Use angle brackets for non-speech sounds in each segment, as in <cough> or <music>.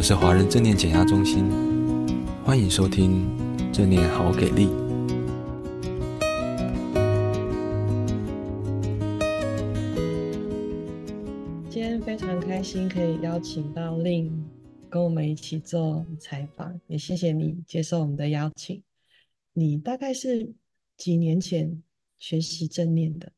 们是华人正念减压中心，欢迎收听正念好给力。今天非常开心可以邀请到令跟我们一起做采访，也谢谢你接受我们的邀请。你大概是几年前学习正念的？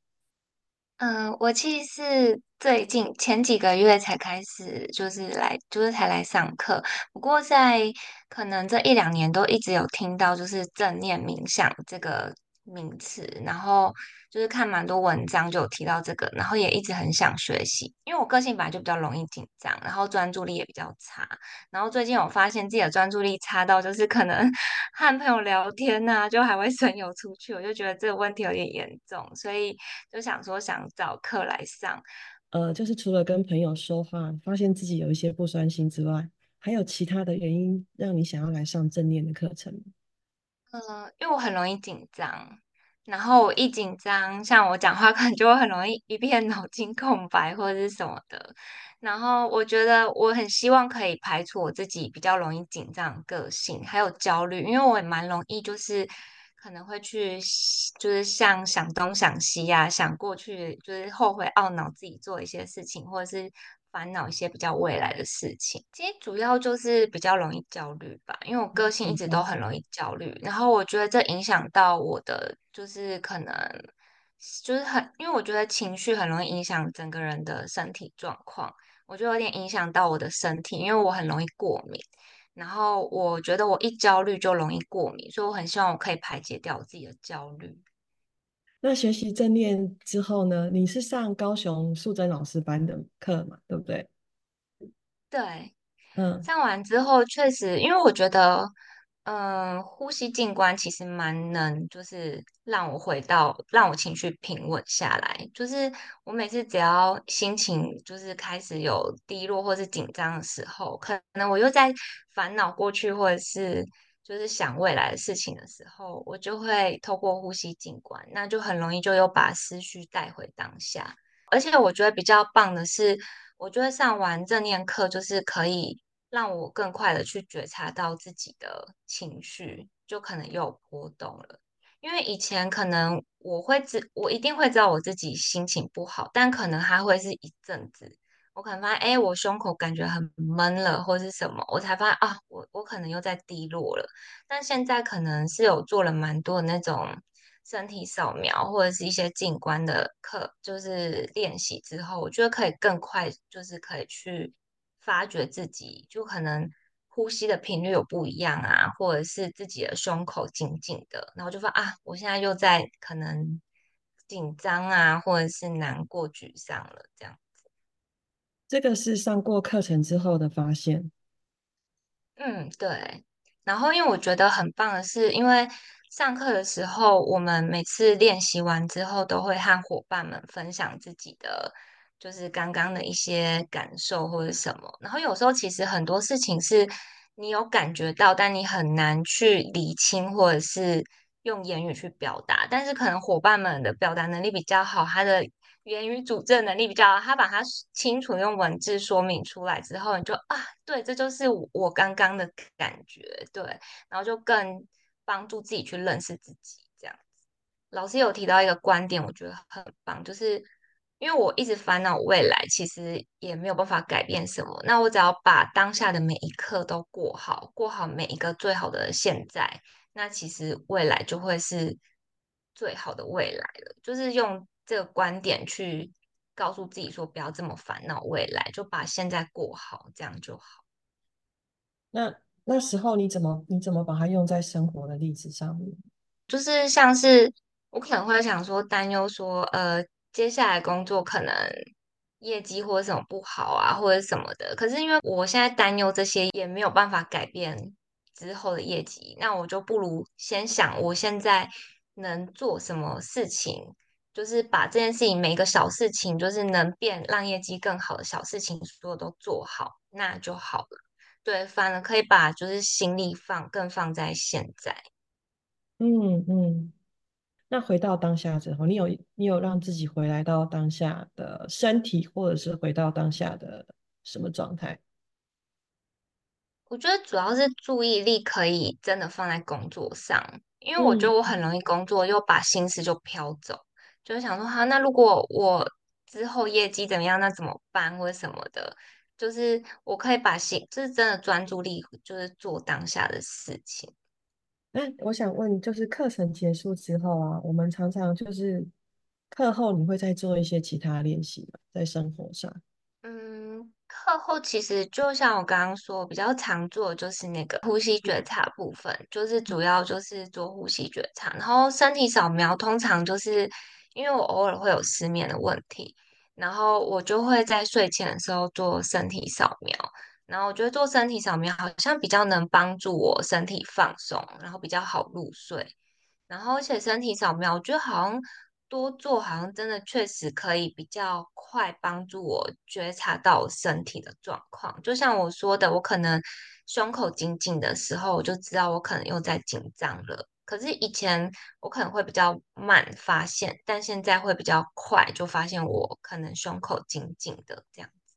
嗯，我其实是最近前几个月才开始，就是来，就是才来上课。不过在可能这一两年都一直有听到，就是正念冥想这个。名词，然后就是看蛮多文章就有提到这个，然后也一直很想学习，因为我个性本来就比较容易紧张，然后专注力也比较差，然后最近我发现自己的专注力差到就是可能 <laughs> 和朋友聊天呐、就还会神游出去，我就觉得这个问题有点严重，所以就想说想找课来上。呃，就是除了跟朋友说话，发现自己有一些不专心之外，还有其他的原因让你想要来上正念的课程？嗯、因为我很容易紧张，然后我一紧张，像我讲话 <laughs> 可能就会很容易一片脑筋空白或者是什么的。然后我觉得我很希望可以排除我自己比较容易紧张的个性，还有焦虑，因为我也蛮容易就是可能会去就是像想东想西呀、啊，想过去就是后悔懊恼自己做一些事情，或者是。烦恼一些比较未来的事情，其实主要就是比较容易焦虑吧，因为我个性一直都。很容易焦虑，然后我觉得这影响到我的，就是可能就是很，因为我觉得情绪很容易影响整个人的身体状况，我就有点影响到我的身体，因为我很容易过敏，然后我觉得我一焦虑就容易过敏，所以我很希望我可以排解掉我自己的焦虑。那学习正念之后呢？你是上高雄素贞老师班的课嘛？对不对？对，嗯，上完之后确实，因为我觉得，嗯、呃，呼吸静观其实蛮能，就是让我回到，让我情绪平稳下来。就是我每次只要心情就是开始有低落或是紧张的时候，可能我又在烦恼过去或者是。就是想未来的事情的时候，我就会透过呼吸静观，那就很容易就又把思绪带回当下。而且我觉得比较棒的是，我觉得上完正念课，就是可以让我更快的去觉察到自己的情绪，就可能又有波动了。因为以前可能我会知，我一定会知道我自己心情不好，但可能还会是一阵子。我可能发现，哎，我胸口感觉很闷了，或是什么，我才发现啊，我我可能又在低落了。但现在可能是有做了蛮多的那种身体扫描，或者是一些静观的课，就是练习之后，我觉得可以更快，就是可以去发觉自己，就可能呼吸的频率有不一样啊，或者是自己的胸口紧紧的，然后就发啊，我现在又在可能紧张啊，或者是难过、沮丧了，这样。这个是上过课程之后的发现。嗯，对。然后，因为我觉得很棒的是，因为上课的时候，我们每次练习完之后，都会和伙伴们分享自己的，就是刚刚的一些感受或者什么。然后有时候其实很多事情是你有感觉到，但你很难去理清，或者是用言语去表达。但是可能伙伴们的表达能力比较好，他的。言语主证能力比较，他把它清楚用文字说明出来之后，你就啊，对，这就是我刚刚的感觉，对，然后就更帮助自己去认识自己这样子。老师有提到一个观点，我觉得很棒，就是因为我一直烦恼未来，其实也没有办法改变什么。那我只要把当下的每一刻都过好，过好每一个最好的现在，那其实未来就会是最好的未来了。就是用。这个观点去告诉自己说，不要这么烦恼未来，就把现在过好，这样就好。那那时候你怎么你怎么把它用在生活的例子上面？就是像是我可能会想说，担忧说，呃，接下来工作可能业绩或者什么不好啊，或者什么的。可是因为我现在担忧这些，也没有办法改变之后的业绩，那我就不如先想我现在能做什么事情。就是把这件事情每一个小事情，就是能变让业绩更好的小事情，所有都做好，那就好了。对，反而可以把就是心力放更放在现在。嗯嗯。那回到当下之后，你有你有让自己回来到当下的身体，或者是回到当下的什么状态？我觉得主要是注意力可以真的放在工作上，因为我觉得嗯，我很容易工作又把心思就飘走，就是想说哈，那如果我之后业绩怎么样，那怎么办或者什么的，就是我可以把心，就是真的专注力，就是做当下的事情。那我想问，就是课程结束之后啊，我们常常就是课后你会再做一些其他练习吗？在生活上？嗯，课后其实就像我刚刚说，比较常做的就是那个呼吸觉察部分，就是主要就是做呼吸觉察，然后身体扫描，通常就是因为我偶尔会有失眠的问题，然后我就会在睡前的时候做身体扫描。然后我觉得做身体扫描好像比较能帮助我身体放松，然后比较好入睡。然后而且身体扫描，我觉得好像多做，好像真的确实可以比较快帮助我觉察到我身体的状况。就像我说的，我可能胸口紧紧的时候，我就知道我可能又在紧张了。可是以前我可能会比较慢发现，但现在会比较快就发现我可能胸口紧紧的这样子。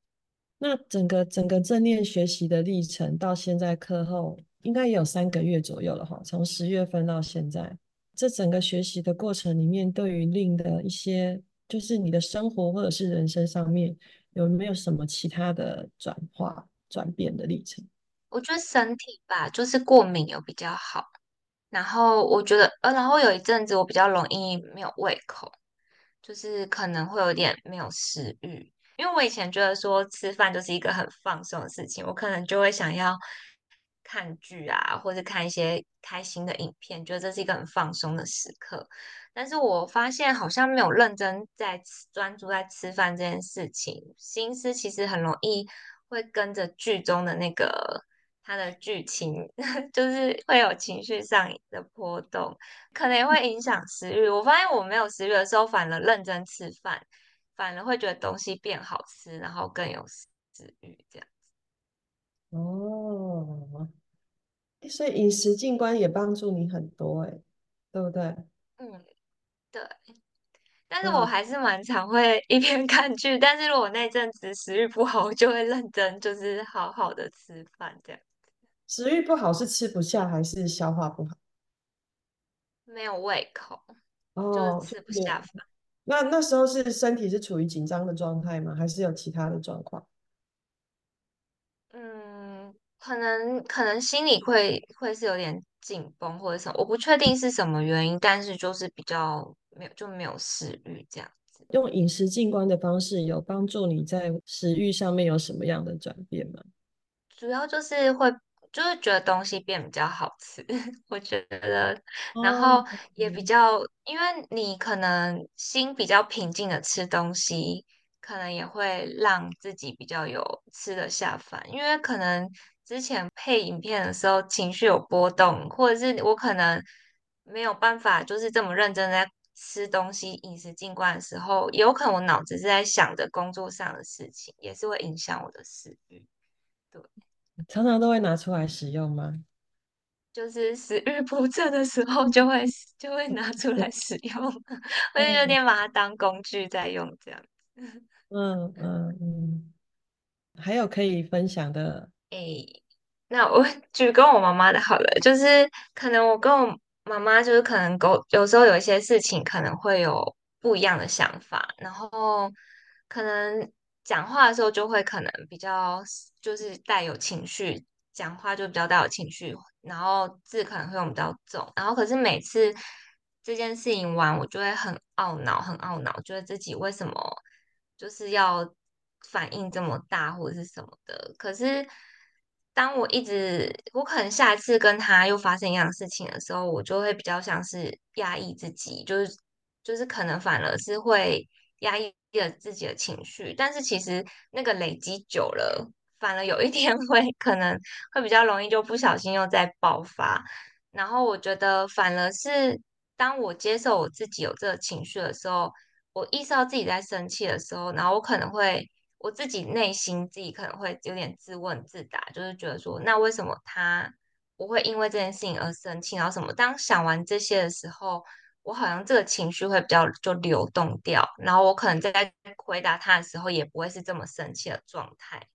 那整个整个正念学习的历程到现在课后应该也有三个月左右了哈，从十月份到现在，这整个学习的过程里面，对于 Lynn 的一些，就是你的生活或者是人生上面，有没有什么其他的转化转变的历程？我觉得身体吧，就是过敏有比较好，然后我觉得呃，然后有一阵子我比较容易没有胃口，就是可能会有点没有食欲。因为我以前觉得说吃饭就是一个很放松的事情，我可能就会想要看剧啊，或者看一些开心的影片，觉得这是一个很放松的时刻。但是我发现好像没有认真在专注在吃饭这件事情，心思其实很容易会跟着剧中的那个它的剧情，<laughs> 就是会有情绪上的波动，可能也会影响食欲。我发现我没有食欲的时候，反而认真吃饭。反而会觉得东西变好吃，然后更有食欲这样子。哦，所以饮食静观也帮助你很多哎，对不对？嗯，对。但是我嗯，还是蛮常会一边看剧，但是如果那阵子食欲不好，我就会认真就是好好的吃饭这样。食欲不好是吃不下还是消化不好？没有胃口，就吃不下是。饭。那那时候是身体是处于紧张的状态吗？还是有其他的状况？嗯，可能可能心里会会是有点紧绷或者什么，我不确定是什么原因，但是就是比较没有就没有食欲这样子。用饮食静观的方式有帮助你在食欲上面有什么样的转变吗？主要就是会。就是觉得东西变比较好吃，<laughs> 我觉得，然哦，后也比较，因为你可能心比较平静的吃东西，可能也会让自己比较有吃得下饭。因为可能之前配影片的时候情绪有波动，或者是我可能没有办法就是这么认真在吃东西、饮食进观的时候，有可能我脑子是在想着工作上的事情，也是会影响我的食欲。对。常常都会拿出来使用吗？就是食欲不振的时候，就会就会拿出来使用，<laughs> 或者有点把它当工具在用，这样子。嗯嗯嗯，还有可以分享的？诶、欸，那我举跟我妈妈的好了，就是可能我跟我妈妈就是可能沟有时候有一些事情可能会有不一样的想法，然后可能讲话的时候就会可能比较就是带有情绪。讲话就比较带有情绪，然后字可能会用比较重，然后可是每次这件事情完，我就会很懊恼，很懊恼，觉得自己为什么就是要反应这么大或者是什么的。可是当我一直，我可能下一次跟他又发生一样事情的时候，我就会比较像是压抑自己，就是就是可能反而是会压抑了自己的情绪，但是其实那个累积久了。反而有一天 <laughs> 会可能会比较容易就不小心又在爆发，然后我觉得反而是当我接受我自己有这个情绪的时候，我意识到自己在生气的时候，然后我可能会我自己内心自己可能会有点自问自答，就是觉得说，那为什么他我会因为这件事情而生气，然后什么？当想完这些的时候，我好像这个情绪会比较就流动掉，然后我可能在回答他的时候也不会是这么生气的状态。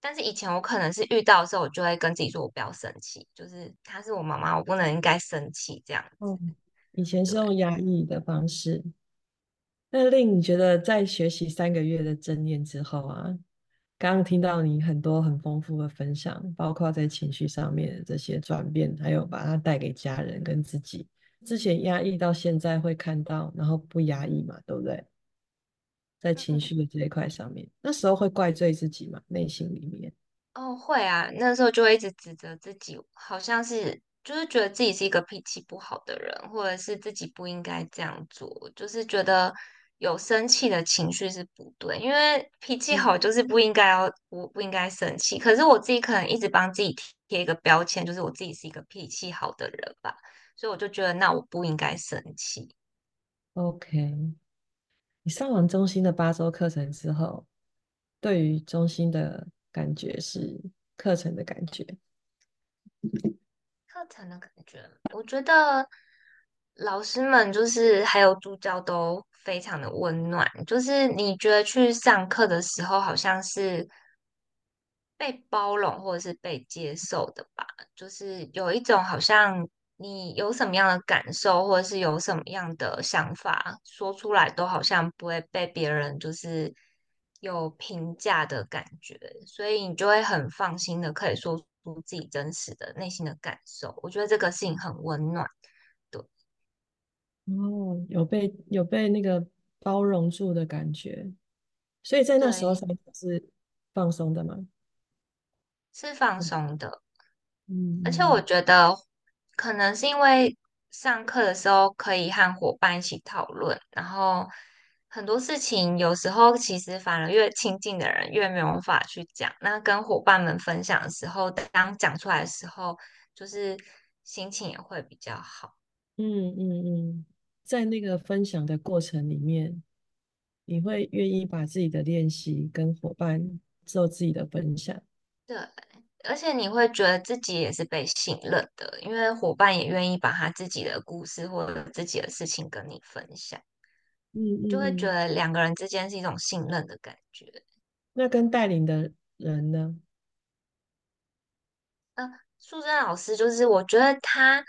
但是以前我可能是遇到的时候，我就会跟自己说，我不要生气，就是她是我妈妈，我不能应该生气这样子。嗯，以前是用压抑的方式。那令你觉得在学习三个月的正念之后啊，刚刚听到你很多很丰富的分享，包括在情绪上面的这些转变，还有把它带给家人跟自己。之前压抑到现在会看到，然后不压抑嘛，对不对？在情绪的这一块上面，嗯、那时候会怪罪自己嘛？内心里面哦，会啊，那时候就会一直指责自己，好像是就是觉得自己是一个脾气不好的人，或者是自己不应该这样做，就是觉得有生气的情绪是不对，因为脾气好就是不应该要不不应该生气。可是我自己可能一直帮自己贴一个标签，就是我自己是一个脾气好的人吧，所以我就觉得那我不应该生气。OK。你上完中心的八周课程之后，对于中心的感觉是课程的感觉？课程的感觉，我觉得老师们就是还有助教都非常的温暖，就是你觉得去上课的时候，好像是被包容或者是被接受的吧，就是有一种好像。你有什么样的感受，或者是有什么样的想法，说出来都好像不会被别人就是有评价的感觉，所以你就会很放心的可以说出自己真实的内心的感受。我觉得这个事情很温暖，对。哦，有被有被那个包容住的感觉，所以在那时候才是放松的吗？是放松的，嗯，而且我觉得。可能是因为上课的时候可以和伙伴一起讨论，然后很多事情有时候其实反而越亲近的人越没有法去讲。那跟伙伴们分享的时候，当讲出来的时候，就是心情也会比较好。嗯嗯嗯，在那个分享的过程里面，你会愿意把自己的练习跟伙伴做自己的分享。对。而且你会觉得自己也是被信任的，因为伙伴也愿意把他自己的故事或者自己的事情跟你分享，嗯，嗯，就会觉得两个人之间是一种信任的感觉。那跟带领的人呢？呃，素贞老师就是，我觉得他。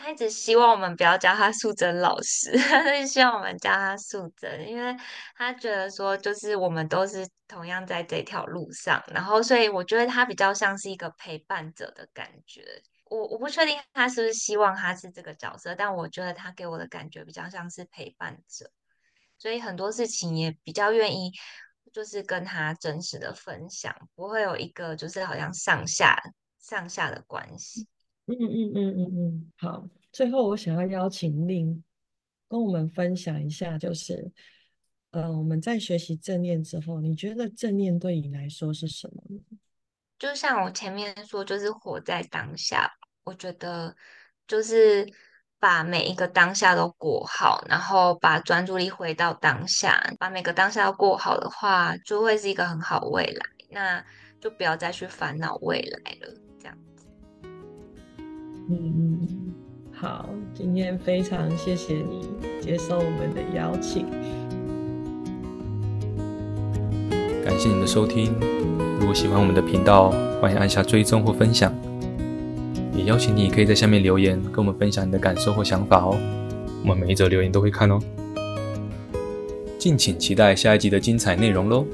他一直希望我们不要叫他素贞老师，<laughs> 他是希望我们叫他素贞，因为他觉得说，就是我们都是同样在这条路上，然后所以我觉得他比较像是一个陪伴者的感觉。我我不确定他是不是希望他是这个角色，但我觉得他给我的感觉比较像是陪伴者，所以很多事情也比较愿意就是跟他真实的分享，不会有一个就是好像上下上下的关系。嗯嗯嗯嗯嗯，好。最后，我想要邀请令跟我们分享一下，就是，呃，我们在学习正念之后，你觉得正念对你来说是什么？就像我前面说，就是活在当下。我觉得就是把每一个当下都过好，然后把专注力回到当下，把每个当下都过好的话，就会是一个很好未来。那就不要再去烦恼未来了。嗯，好，今天非常谢谢你接受我们的邀请，感谢你的收听。如果喜欢我们的频道，欢迎按下追踪或分享。也邀请你可以在下面留言，跟我们分享你的感受或想法哦。我们每一则留言都会看哦。敬请期待下一集的精彩内容喽。